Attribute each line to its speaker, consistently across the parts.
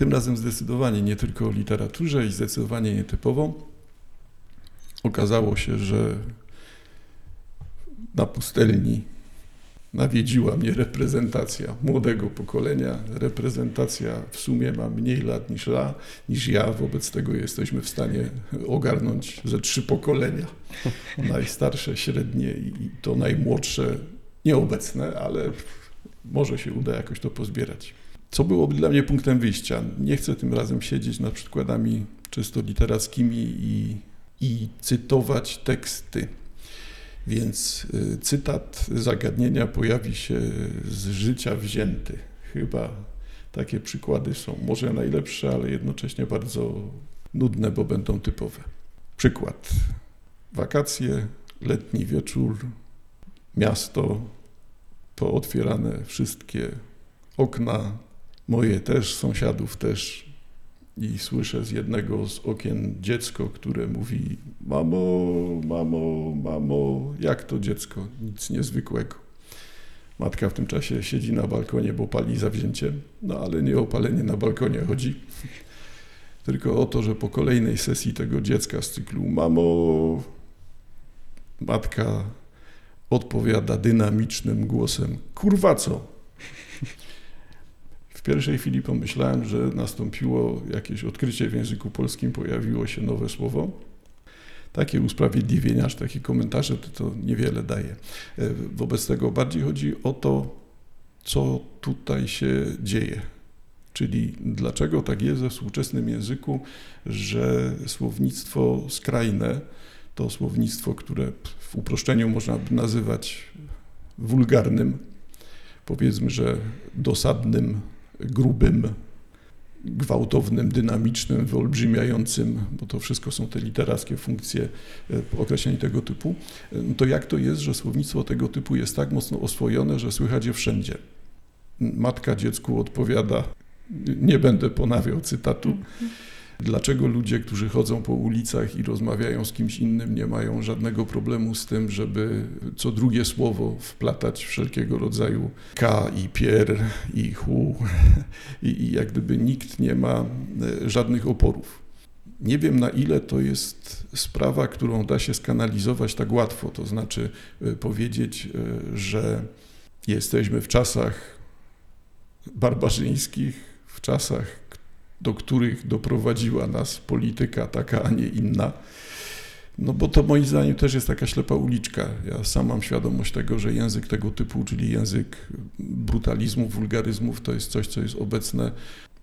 Speaker 1: tym razem zdecydowanie nie tylko o literaturze i zdecydowanie nietypowo. Okazało się, że na pustelni nawiedziła mnie reprezentacja młodego pokolenia. Reprezentacja w sumie ma mniej lat niż ja, niż ja. wobec tego jesteśmy w stanie ogarnąć ze trzy pokolenia. Najstarsze, średnie i to najmłodsze, nieobecne, ale może się uda jakoś to pozbierać. Co byłoby dla mnie punktem wyjścia? Nie chcę tym razem siedzieć nad przykładami czysto literackimi i, i cytować teksty więc y, cytat zagadnienia pojawi się z życia wzięty. Chyba takie przykłady są może najlepsze, ale jednocześnie bardzo nudne, bo będą typowe. Przykład. Wakacje, letni wieczór, miasto, pootwierane wszystkie okna, moje też, sąsiadów też, i słyszę z jednego z okien dziecko, które mówi: Mamo, mamo, mamo, jak to dziecko? Nic niezwykłego. Matka w tym czasie siedzi na balkonie, bo pali zawzięcie, no ale nie o palenie na balkonie chodzi, tylko o to, że po kolejnej sesji tego dziecka z cyklu: Mamo, matka odpowiada dynamicznym głosem: Kurwa co? W pierwszej chwili pomyślałem, że nastąpiło jakieś odkrycie w języku polskim, pojawiło się nowe słowo. Takie usprawiedliwienia, czy takie komentarze to, to niewiele daje. E, wobec tego bardziej chodzi o to, co tutaj się dzieje. Czyli dlaczego tak jest we współczesnym języku, że słownictwo skrajne, to słownictwo, które w uproszczeniu można by nazywać wulgarnym, powiedzmy, że dosadnym, grubym, gwałtownym, dynamicznym, wyolbrzymiającym, bo to wszystko są te literackie funkcje e, określeń tego typu, no to jak to jest, że słownictwo tego typu jest tak mocno oswojone, że słychać je wszędzie? Matka dziecku odpowiada, nie będę ponawiał cytatu, mhm. Dlaczego ludzie, którzy chodzą po ulicach i rozmawiają z kimś innym, nie mają żadnego problemu z tym, żeby co drugie słowo wplatać wszelkiego rodzaju K i pier i hu i, i jak gdyby nikt nie ma e, żadnych oporów. Nie wiem na ile to jest sprawa, którą da się skanalizować tak łatwo, to znaczy e, powiedzieć, e, że jesteśmy w czasach barbarzyńskich, w czasach, do których doprowadziła nas polityka taka, a nie inna. No bo to moim zdaniem też jest taka ślepa uliczka. Ja sam mam świadomość tego, że język tego typu, czyli język brutalizmów, wulgaryzmów, to jest coś, co jest obecne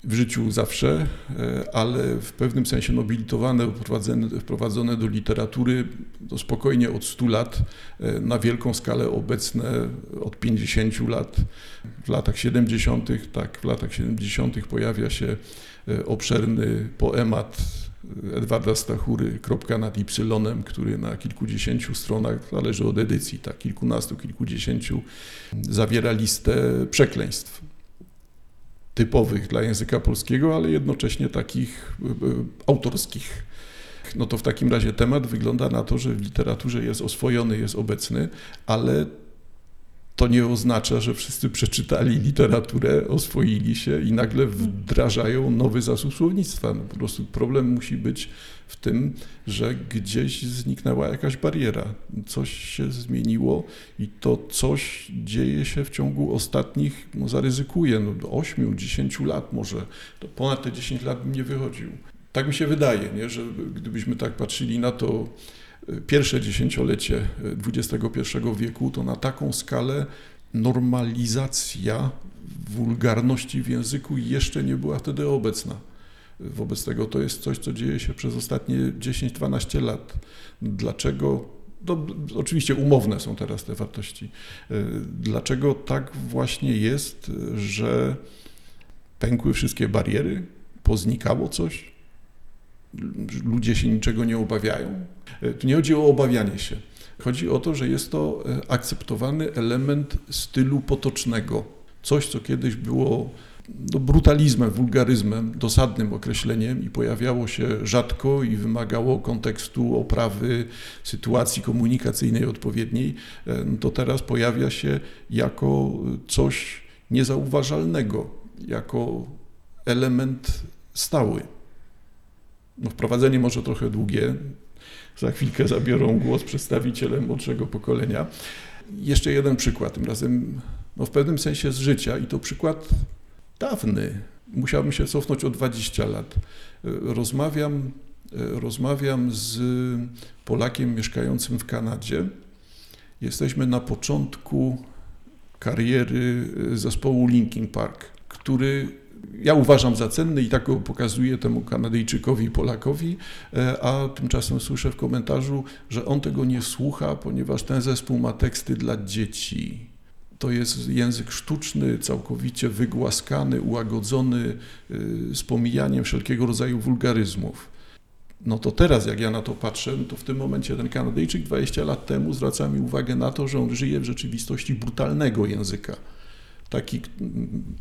Speaker 1: w życiu zawsze, e, ale w pewnym sensie nobilitowane, wprowadzone, do literatury to spokojnie od 100 lat, e, na wielką skalę obecne od 50 lat. W latach 70., tak, w latach 70. pojawia się e, obszerny poemat Edwarda Stachury, Kropka nad Y, który na kilkudziesięciu stronach, zależy od edycji, tak, kilkunastu, kilkudziesięciu, zawiera listę przekleństw typowych dla języka polskiego, ale jednocześnie takich e, e, autorskich. No to w takim razie temat wygląda na to, że w literaturze jest oswojony, jest obecny, ale to nie oznacza, że wszyscy przeczytali literaturę, oswoili się i nagle wdrażają nowy zasób słownictwa. No po prostu problem musi być w tym, że gdzieś zniknęła jakaś bariera, coś się zmieniło i to coś dzieje się w ciągu ostatnich, no zaryzykuję, no 8, 10 lat może, to ponad te 10 lat bym nie wychodził. Tak mi się wydaje, nie? że gdybyśmy tak patrzyli na to, pierwsze dziesięciolecie XXI wieku, to na taką skalę normalizacja wulgarności w języku jeszcze nie była wtedy obecna. Wobec tego to jest coś, co dzieje się przez ostatnie 10-12 lat. Dlaczego? No, oczywiście umowne są teraz te wartości. Dlaczego tak właśnie jest, że pękły wszystkie bariery, poznikało coś? ludzie się niczego nie obawiają. E, tu nie chodzi o obawianie się. Chodzi o to, że jest to e, akceptowany element stylu potocznego. Coś, co kiedyś było brutalizmem, wulgaryzmem, dosadnym określeniem i pojawiało się rzadko i wymagało kontekstu, oprawy, sytuacji komunikacyjnej odpowiedniej, e, no to teraz pojawia się jako coś niezauważalnego, jako element stały. No, wprowadzenie może trochę długie. Za chwilkę zabiorą głos przedstawiciele młodszego pokolenia. Jeszcze jeden przykład, tym razem no, w pewnym sensie z życia i to przykład dawny. Musiałbym się cofnąć o 20 lat. Rozmawiam, rozmawiam z Polakiem mieszkającym w Kanadzie. Jesteśmy na początku kariery zespołu Linkin Park, który ja uważam za cenny i tak go pokazuję temu Kanadyjczykowi i Polakowi, e, a tymczasem słyszę w komentarzu, że on tego nie słucha, ponieważ ten zespół ma teksty dla dzieci. To jest język sztuczny, całkowicie wygłaskany, ułagodzony, y, z pomijaniem wszelkiego rodzaju wulgaryzmów. No to teraz, jak ja na to patrzę, no to w tym momencie ten Kanadyjczyk 20 lat temu zwraca mi uwagę na to, że on żyje w rzeczywistości brutalnego języka taki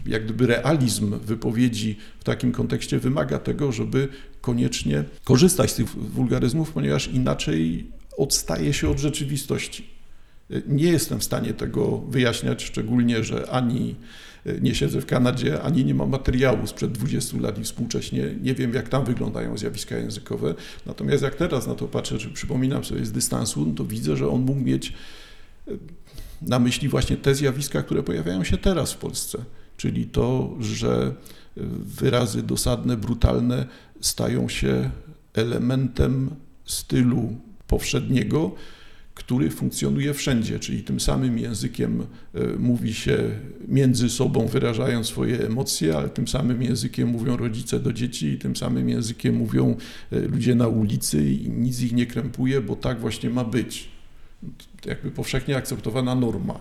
Speaker 1: jak gdyby realizm wypowiedzi w takim kontekście wymaga tego, żeby koniecznie korzystać z tych wulgaryzmów, ponieważ inaczej odstaje się od rzeczywistości. Nie jestem w stanie tego wyjaśniać, szczególnie, że ani nie siedzę w Kanadzie, ani nie mam materiału sprzed 20 lat i współcześnie nie wiem, jak tam wyglądają zjawiska językowe. Natomiast jak teraz na to patrzę, czy przypominam sobie z dystansu, no to widzę, że on mógł mieć na myśli właśnie te zjawiska, które pojawiają się teraz w Polsce, czyli to, że wyrazy dosadne, brutalne stają się elementem stylu powszedniego, który funkcjonuje wszędzie, czyli tym samym językiem e, mówi się między sobą, wyrażając swoje emocje, ale tym samym językiem mówią rodzice do dzieci i tym samym językiem mówią e, ludzie na ulicy i nic ich nie krępuje, bo tak właśnie ma być jakby powszechnie akceptowana norma.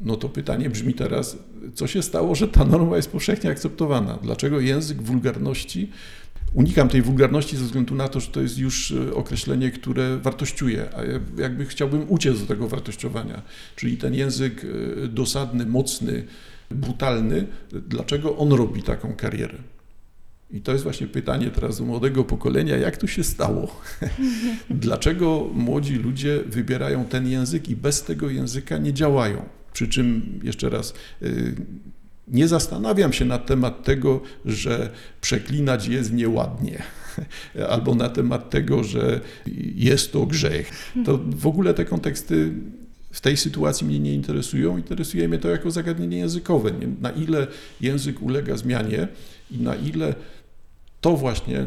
Speaker 1: No to pytanie brzmi teraz, co się stało, że ta norma jest powszechnie akceptowana? Dlaczego język wulgarności Unikam tej wulgarności ze względu na to, że to jest już e, określenie, które wartościuje, a ja jakby chciałbym uciec do tego wartościowania. Czyli ten język e, dosadny, mocny, brutalny, dlaczego on robi taką karierę? I to jest właśnie pytanie teraz do młodego pokolenia, jak to się stało? Dlaczego młodzi ludzie wybierają ten język i bez tego języka nie działają? Przy czym, jeszcze raz, y, nie zastanawiam się na temat tego, że przeklinać jest nieładnie, albo na temat tego, że jest to grzech. To w ogóle te konteksty w tej sytuacji mnie nie interesują. Interesuje mnie to jako zagadnienie językowe. Na ile język ulega zmianie i na ile to właśnie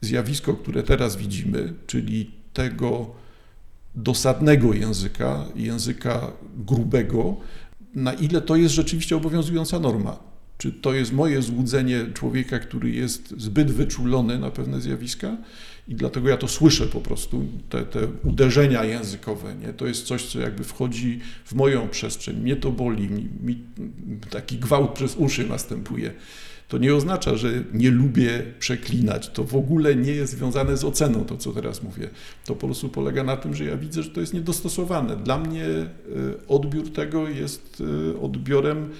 Speaker 1: zjawisko, które teraz widzimy, czyli tego dosadnego języka, języka grubego, na ile to jest rzeczywiście obowiązująca norma. Czy to jest moje złudzenie człowieka, który jest zbyt wyczulony na pewne zjawiska i dlatego ja to słyszę po prostu, te, te uderzenia językowe, nie? to jest coś, co jakby wchodzi w moją przestrzeń, mnie to boli, mi, mi taki gwałt przez uszy następuje to nie oznacza, że nie lubię przeklinać. To w ogóle nie jest związane z oceną, to co teraz mówię. To po prostu polega na tym, że ja widzę, że to jest niedostosowane. Dla mnie e, odbiór tego jest e, odbiorem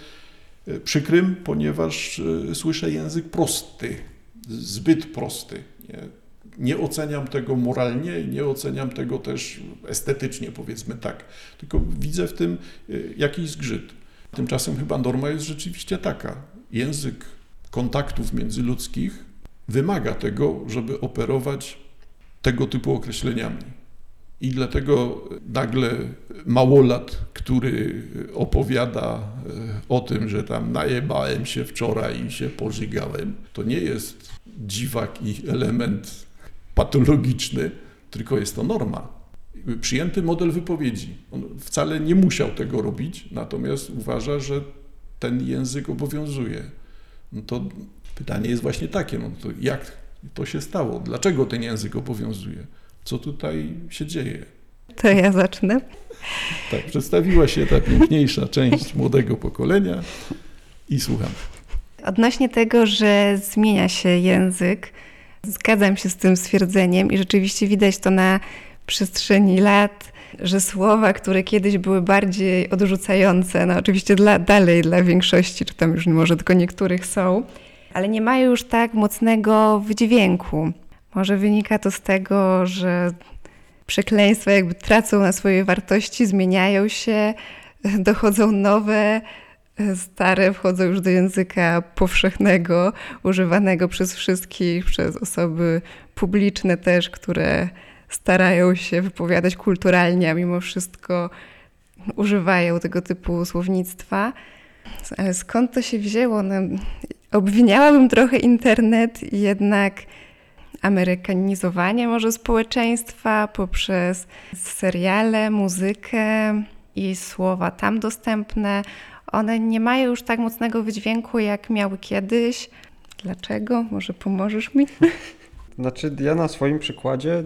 Speaker 1: e, przykrym, ponieważ słyszę język prosty, zbyt prosty. Nie? nie oceniam tego moralnie, nie oceniam tego też estetycznie, powiedzmy tak, tylko widzę w tym jakiś zgrzyt. Tymczasem chyba norma jest rzeczywiście taka. Język kontaktów międzyludzkich wymaga tego, żeby operować tego typu określeniami. I dlatego nagle małolat, który opowiada e, o tym, że tam najebałem się wczoraj i się pożygałem, to nie jest dziwak i element patologiczny, tylko jest to norma. Przyjęty model wypowiedzi. On wcale nie musiał tego robić, natomiast uważa, że ten język obowiązuje. No to pytanie jest właśnie takie, no to jak to się stało? Dlaczego ten język obowiązuje? Co tutaj się dzieje?
Speaker 2: To ja zacznę.
Speaker 1: Tak, przedstawiła się ta piękniejsza część młodego pokolenia i słucham.
Speaker 2: Odnośnie tego, że zmienia się język, zgadzam się z tym stwierdzeniem i rzeczywiście widać to na przestrzeni lat że słowa, które kiedyś były bardziej odrzucające, no oczywiście dla, dalej dla większości, czy tam już może tylko niektórych są, ale nie mają już tak mocnego wydźwięku. Może wynika to z tego, że przekleństwa jakby tracą na swojej wartości, zmieniają się, dochodzą nowe, stare wchodzą już do języka powszechnego, używanego przez wszystkich, przez osoby publiczne też, które starają się wypowiadać kulturalnie, a mimo wszystko używają tego typu słownictwa. Ale skąd to się wzięło? No, obwiniałabym trochę internet jednak amerykanizowanie może społeczeństwa poprzez seriale, muzykę i słowa tam dostępne. One nie mają już tak mocnego wydźwięku, jak miały kiedyś. Dlaczego? Może pomożesz mi?
Speaker 3: Znaczy, ja na swoim przykładzie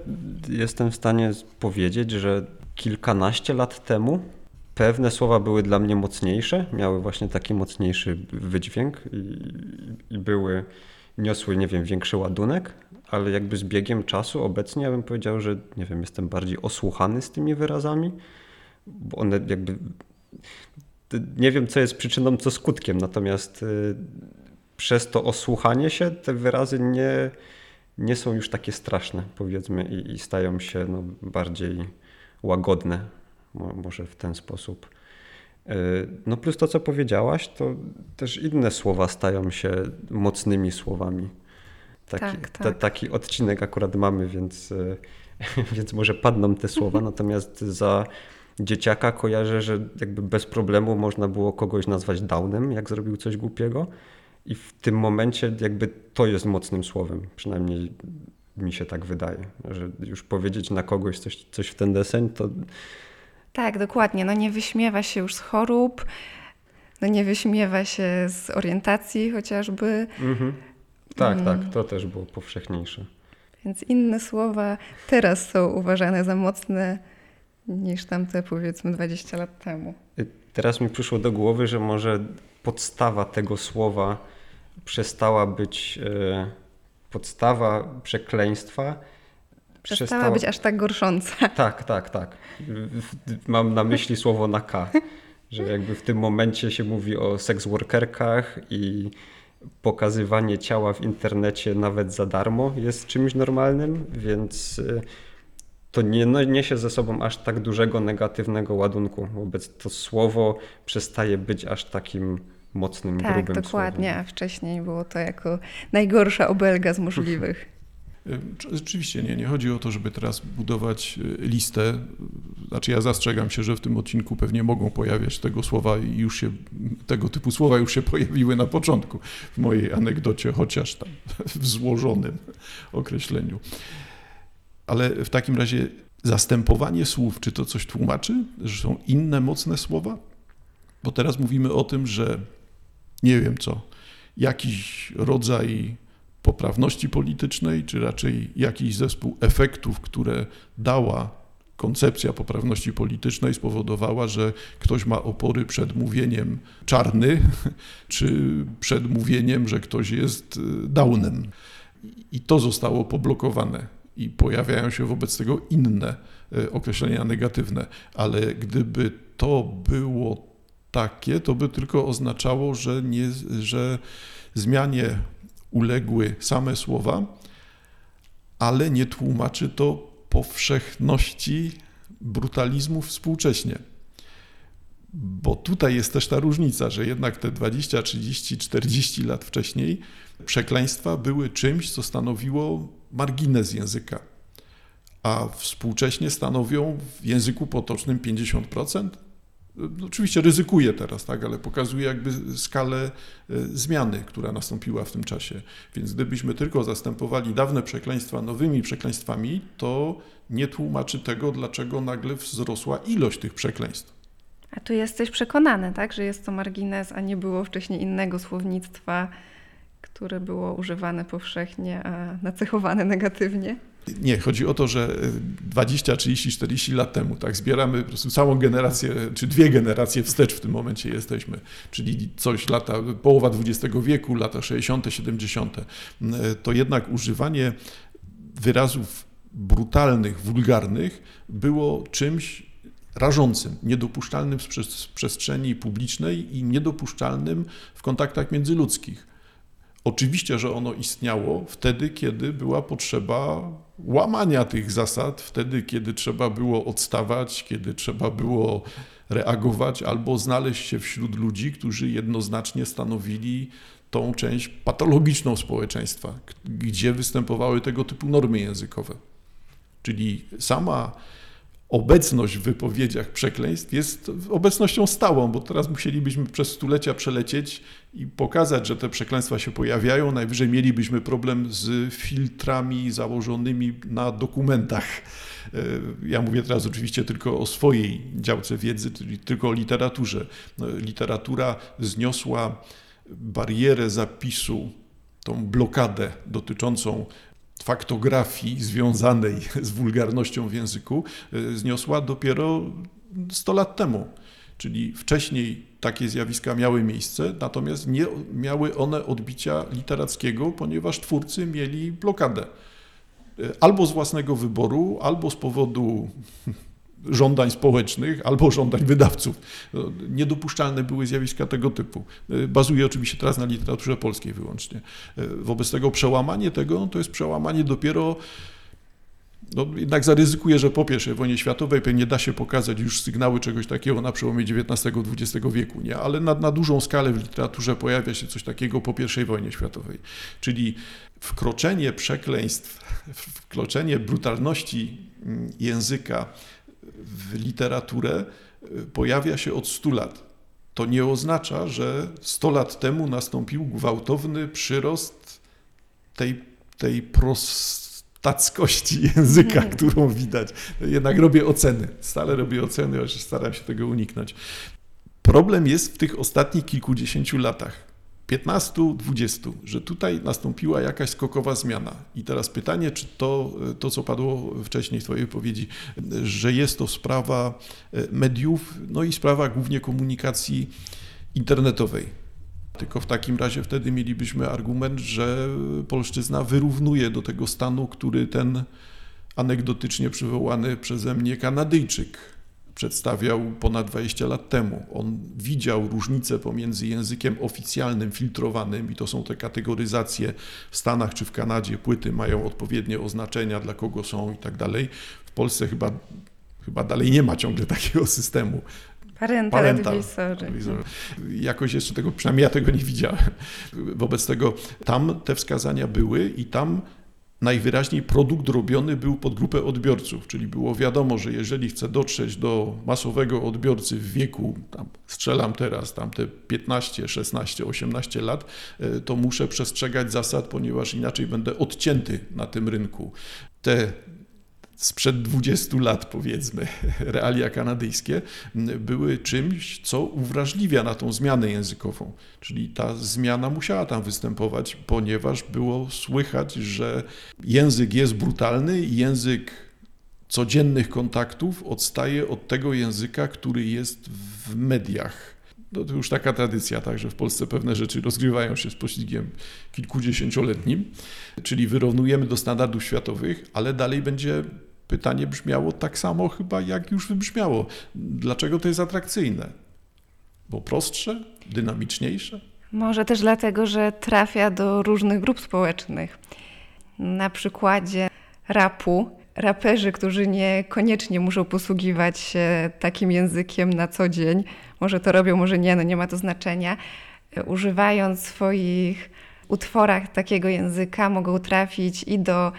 Speaker 3: jestem w stanie powiedzieć, że kilkanaście lat temu pewne słowa były dla mnie mocniejsze, miały właśnie taki mocniejszy wydźwięk i, i były, niosły, nie wiem, większy ładunek, ale jakby z biegiem czasu obecnie ja bym powiedział, że nie wiem, jestem bardziej osłuchany z tymi wyrazami, bo one jakby nie wiem, co jest przyczyną, co skutkiem, natomiast y, przez to osłuchanie się te wyrazy nie, nie są już takie straszne, powiedzmy, i, i stają się no, bardziej łagodne, może w ten sposób. Y, no plus to, co powiedziałaś, to też inne słowa stają się mocnymi słowami. Taki, tak, tak. Ta, taki odcinek akurat mamy, więc, y, więc może padną te słowa, natomiast za dzieciaka kojarzę, że jakby bez problemu można było kogoś nazwać downem, jak zrobił coś głupiego. I w tym momencie jakby to jest mocnym słowem, przynajmniej mi się tak wydaje, że już powiedzieć na kogoś coś, coś w ten deseń, to...
Speaker 2: Tak, dokładnie. No nie wyśmiewa się już z chorób, no nie wyśmiewa się z orientacji chociażby.
Speaker 3: Mhm. Tak, mm. tak, to też było powszechniejsze.
Speaker 2: Więc inne słowa teraz są uważane za mocne niż tamte powiedzmy 20 lat temu.
Speaker 3: Teraz mi przyszło do głowy, że może podstawa tego słowa przestała być e, podstawa przekleństwa.
Speaker 2: Przestała, przestała być aż tak gorsząca.
Speaker 3: Tak, tak, tak. Mam na myśli słowo na K, że jakby w tym momencie się mówi o seks workerkach i pokazywanie ciała w internecie nawet za darmo jest czymś normalnym, więc e, to nie no, niesie ze sobą aż tak dużego negatywnego ładunku. Wobec to słowo przestaje być aż takim mocnym,
Speaker 2: tak,
Speaker 3: grubym
Speaker 2: Tak, dokładnie, słowem. a wcześniej było to jako najgorsza obelga z możliwych.
Speaker 1: Rzeczywiście nie, nie chodzi o to, żeby teraz budować e, listę. Znaczy ja zastrzegam się, że w tym odcinku pewnie mogą pojawiać tego słowa i już się, tego typu słowa już się pojawiły na początku w mojej anegdocie, chociaż tam w złożonym określeniu. Ale w takim razie zastępowanie słów, czy to coś tłumaczy, że są inne mocne słowa? Bo teraz mówimy o tym, że nie wiem co, jakiś rodzaj poprawności politycznej, czy raczej jakiś zespół efektów, które dała koncepcja poprawności politycznej, spowodowała, że ktoś ma opory przed mówieniem czarny, czy przed mówieniem, że ktoś jest downem. I to zostało poblokowane. I pojawiają się wobec tego inne e, określenia negatywne, ale gdyby to było takie, to by tylko oznaczało, że, nie, że zmianie uległy same słowa, ale nie tłumaczy to powszechności brutalizmu współcześnie. Bo tutaj jest też ta różnica, że jednak te 20, 30, 40 lat wcześniej przekleństwa były czymś, co stanowiło margines języka, a współcześnie stanowią w języku potocznym 50%. No, oczywiście ryzykuję teraz, tak, ale pokazuje jakby skalę e, zmiany, która nastąpiła w tym czasie. Więc gdybyśmy tylko zastępowali dawne przekleństwa nowymi przekleństwami, to nie tłumaczy tego, dlaczego nagle wzrosła ilość tych przekleństw.
Speaker 2: A tu jesteś przekonany, tak, że jest to margines, a nie było wcześniej innego słownictwa, które było używane powszechnie, a nacechowane negatywnie?
Speaker 1: Nie, chodzi o to, że 20, 30, 40 lat temu, tak, zbieramy po prostu całą generację, czy dwie generacje wstecz w tym momencie jesteśmy, czyli coś lata, połowa XX wieku, lata 60., 70., to jednak używanie wyrazów brutalnych, wulgarnych było czymś rażącym, niedopuszczalnym w przestrzeni publicznej i niedopuszczalnym w kontaktach międzyludzkich. Oczywiście, że ono istniało wtedy, kiedy była potrzeba łamania tych zasad, wtedy, kiedy trzeba było odstawać, kiedy trzeba było reagować albo znaleźć się wśród ludzi, którzy jednoznacznie stanowili tą część patologiczną społeczeństwa, gdzie występowały tego typu normy językowe. Czyli sama obecność w wypowiedziach przekleństw jest obecnością stałą, bo teraz musielibyśmy przez stulecia przelecieć i pokazać, że te przekleństwa się pojawiają. Najwyżej mielibyśmy problem z filtrami założonymi na dokumentach. E, ja mówię teraz oczywiście tylko o swojej działce wiedzy, czyli tylko o literaturze. No, literatura zniosła barierę zapisu, tą blokadę dotyczącą faktografii związanej z wulgarnością w języku e, zniosła dopiero 100 lat temu. Czyli wcześniej takie zjawiska miały miejsce, natomiast nie miały one odbicia literackiego, ponieważ twórcy mieli blokadę. E, albo z własnego wyboru, albo z powodu żądań społecznych albo żądań wydawców. No, niedopuszczalne były zjawiska tego typu. E, bazuje oczywiście teraz na literaturze polskiej wyłącznie. E, wobec tego przełamanie tego no, to jest przełamanie dopiero no, jednak zaryzykuję, że po I wojnie światowej pewnie da się pokazać już sygnały czegoś takiego na przełomie XIX-XX wieku, nie? ale na, na dużą skalę w literaturze pojawia się coś takiego po I wojnie światowej. Czyli wkroczenie przekleństw, wkroczenie brutalności mm, języka w literaturę y, pojawia się od 100 lat. To nie oznacza, że 100 lat temu nastąpił gwałtowny przyrost tej, tej prostackości języka, mm. którą widać. Jednak robię oceny, stale robię oceny, chociaż staram się tego uniknąć. Problem jest w tych ostatnich kilkudziesięciu latach 15-20, że tutaj nastąpiła jakaś skokowa zmiana. I teraz pytanie, czy to, to, co padło wcześniej w Twojej wypowiedzi, że jest to sprawa e, mediów, no i sprawa głównie komunikacji internetowej. Tylko w takim razie wtedy mielibyśmy argument, że polszczyzna wyrównuje do tego stanu, który ten anegdotycznie przywołany przeze mnie Kanadyjczyk przedstawiał ponad 20 lat temu. On widział różnicę pomiędzy językiem oficjalnym, filtrowanym, i to są te kategoryzacje w Stanach czy w Kanadzie, płyty mają odpowiednie oznaczenia, dla kogo są i tak dalej. W Polsce chyba, chyba dalej nie ma ciągle takiego systemu.
Speaker 2: Parental, Parental advisory.
Speaker 1: Jakoś jeszcze tego, przynajmniej ja tego nie widziałem. Wobec tego tam te wskazania były i tam najwyraźniej produkt robiony był pod grupę odbiorców, czyli było wiadomo, że jeżeli chcę dotrzeć do masowego odbiorcy w wieku, tam strzelam teraz, tam te 15, 16, 18 lat, e, to muszę przestrzegać zasad, ponieważ inaczej będę odcięty na tym rynku. Te sprzed 20 lat, powiedzmy, realia kanadyjskie, były czymś, co uwrażliwia na tą zmianę językową. Czyli ta zmiana musiała tam występować, ponieważ było słychać, że język jest brutalny i język codziennych kontaktów odstaje od tego języka, który jest w mediach. No to już taka tradycja, tak, że w Polsce pewne rzeczy rozgrywają się z poślizgiem kilkudziesięcioletnim, czyli wyrównujemy do standardów światowych, ale dalej będzie pytanie brzmiało tak samo chyba, jak już wybrzmiało. Dlaczego to jest atrakcyjne? Bo prostsze, dynamiczniejsze?
Speaker 2: Może też dlatego, że trafia do różnych grup społecznych. Na przykładzie rapu, raperzy, którzy niekoniecznie muszą posługiwać się takim językiem na co dzień, może to robią, może nie, no nie ma to znaczenia, używając w swoich utworach takiego języka, mogą trafić i do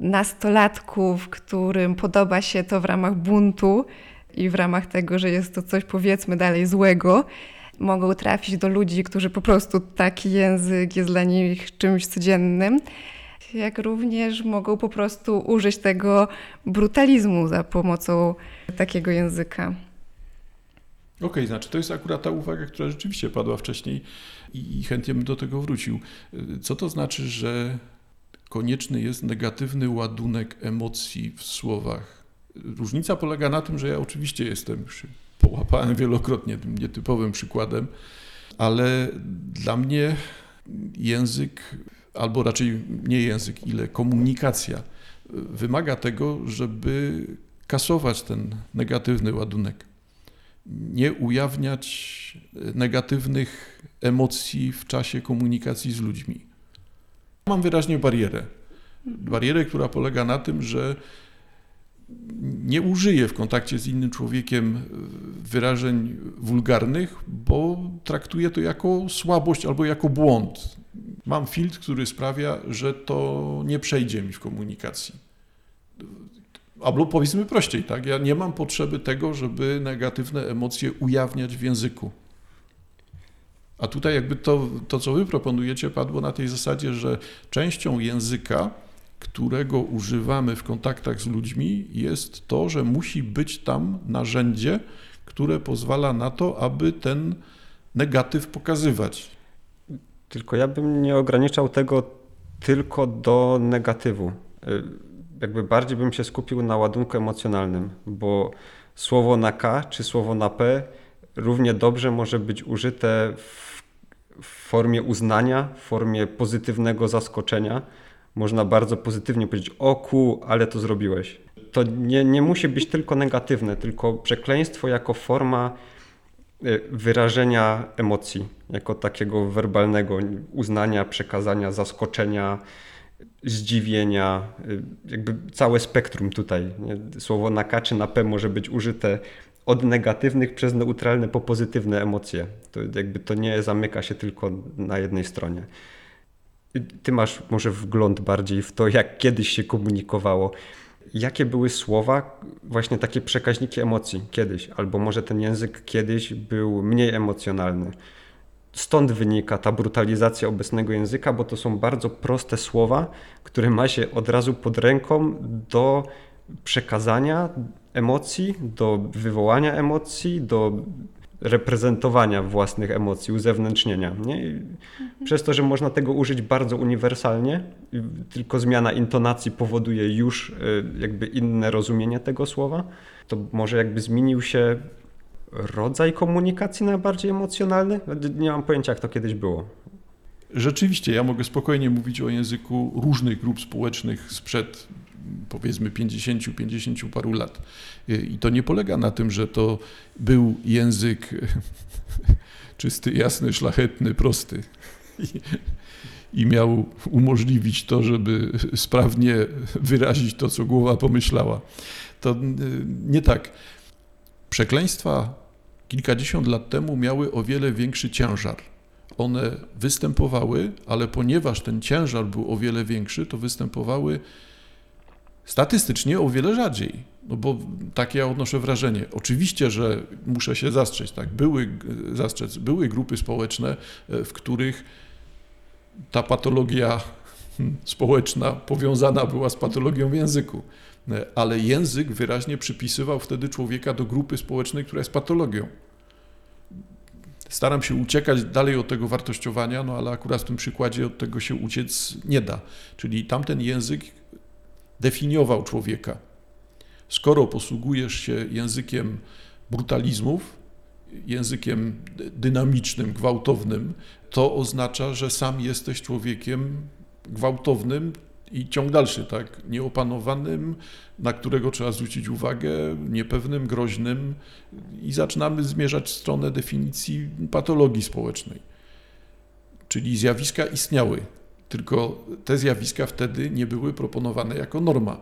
Speaker 2: nastolatków, którym podoba się to w ramach buntu i w ramach tego, że jest to coś powiedzmy dalej złego, mogą trafić do ludzi, którzy po prostu taki język jest dla nich czymś codziennym, jak również mogą po prostu użyć tego brutalizmu za pomocą takiego języka.
Speaker 1: Okej, okay, znaczy to jest akurat ta uwaga, która rzeczywiście padła wcześniej i chętnie bym do tego wrócił. Co to znaczy, że konieczny jest negatywny ładunek emocji w słowach. Różnica polega na tym, że ja oczywiście jestem, już połapałem wielokrotnie tym nietypowym przykładem, ale dla mnie język, albo raczej nie język, ile komunikacja wymaga tego, żeby kasować ten negatywny ładunek. Nie ujawniać negatywnych emocji w czasie komunikacji z ludźmi Mam wyraźnie barierę. Barierę, która polega na tym, że nie użyję w kontakcie z innym człowiekiem e, wyrażeń wulgarnych, bo traktuję to jako słabość albo jako błąd. Mam filtr, który sprawia, że to nie przejdzie mi w komunikacji. Albo powiedzmy prościej, tak? Ja nie mam potrzeby tego, żeby negatywne emocje ujawniać w języku. A tutaj jakby to, to, co wy proponujecie, padło na tej zasadzie, że częścią języka, którego używamy w kontaktach z ludźmi, jest to, że musi być tam narzędzie, które pozwala na to, aby ten negatyw pokazywać.
Speaker 3: Tylko ja bym nie ograniczał tego tylko do negatywu. Y, Jakby bardziej bym się skupił na ładunku emocjonalnym, bo słowo na K czy słowo na P równie dobrze może być użyte w, formie uznania, w formie pozytywnego zaskoczenia. Można bardzo pozytywnie powiedzieć: O ku, ale to zrobiłeś. To nie, nie musi być tylko negatywne, tylko przekleństwo jako forma wyrażenia emocji, jako takiego werbalnego uznania, przekazania, zaskoczenia, zdziwienia, y, jakby całe spektrum tutaj. Słowo na K czy na P może być użyte od negatywnych przez neutralne po pozytywne emocje. To jakby to nie zamyka się tylko na jednej stronie. Y, Ty masz może wgląd bardziej w to, jak kiedyś się komunikowało. Jakie były słowa, właśnie takie przekaźniki emocji kiedyś, albo może ten język kiedyś był mniej emocjonalny. Stąd wynika ta brutalizacja obecnego języka, bo to są bardzo proste słowa, które ma się od razu pod ręką do przekazania emocji, do wywołania emocji, do reprezentowania własnych emocji, uzewnętrznienia. Nie? I Przez to, że można tego użyć bardzo uniwersalnie, tylko zmiana intonacji powoduje już y, jakby inne rozumienie tego słowa, to może jakby zmienił się rodzaj komunikacji najbardziej emocjonalny? Nie mam pojęcia, jak to kiedyś było.
Speaker 1: Rzeczywiście, ja mogę spokojnie mówić o języku różnych grup społecznych sprzed powiedzmy 50-50 paru lat. I to nie polega na tym, że to był język czysty, jasny, szlachetny, prosty. I, i miał umożliwić to, żeby sprawnie wyrazić to, co głowa pomyślała. To y, nie tak. Przekleństwa kilkadziesiąt lat temu miały o wiele większy ciężar. One występowały, ale ponieważ ten ciężar był o wiele większy, to występowały statystycznie o wiele rzadziej. No bo takie ja odnoszę wrażenie. Oczywiście, że muszę się zastrzec, tak, były, zastrzec, były grupy społeczne, e, w których ta patologia hmm, społeczna powiązana była z patologią w języku. E, Ale język wyraźnie przypisywał wtedy człowieka do grupy społecznej, która jest patologią. Staram się uciekać dalej od tego wartościowania, no ale akurat w tym przykładzie od tego się uciec nie da. Czyli tamten język definiował człowieka. Skoro posługujesz się językiem brutalizmów, językiem dynamicznym, gwałtownym, to oznacza, że sam jesteś człowiekiem gwałtownym i ciąg dalszy, tak, nieopanowanym, na którego trzeba zwrócić uwagę, niepewnym, groźnym i zaczynamy zmierzać w stronę definicji patologii społecznej. Czyli zjawiska istniały, tylko te zjawiska wtedy nie były proponowane jako norma.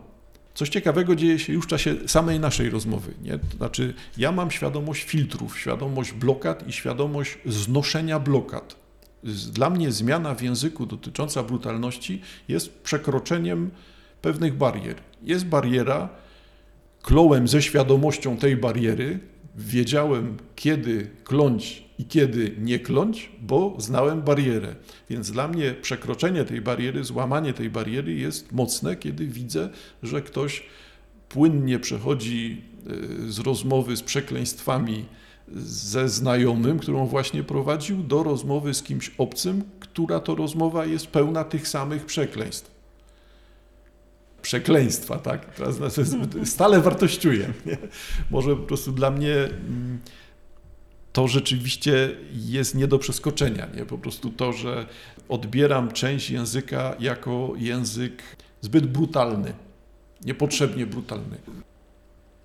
Speaker 1: Coś ciekawego dzieje się już w czasie samej naszej rozmowy. Nie? To znaczy, ja mam świadomość filtrów, świadomość blokad i świadomość znoszenia blokad. Dla mnie zmiana w języku dotycząca brutalności jest przekroczeniem pewnych barier. Jest bariera, klołem ze świadomością tej bariery, wiedziałem kiedy kląć i kiedy nie kląć, bo znałem barierę. Więc dla mnie przekroczenie tej bariery, złamanie tej bariery jest mocne, kiedy widzę, że ktoś płynnie przechodzi e, z rozmowy z przekleństwami ze znajomym, którą właśnie prowadził, do rozmowy z kimś obcym, która to rozmowa jest pełna tych samych przekleństw. Przekleństwa, tak? Teraz stale wartościuję. Nie? Może po prostu dla mnie mm, to rzeczywiście jest nie do przeskoczenia. Nie? Po prostu to, że odbieram część języka jako język zbyt brutalny, niepotrzebnie brutalny.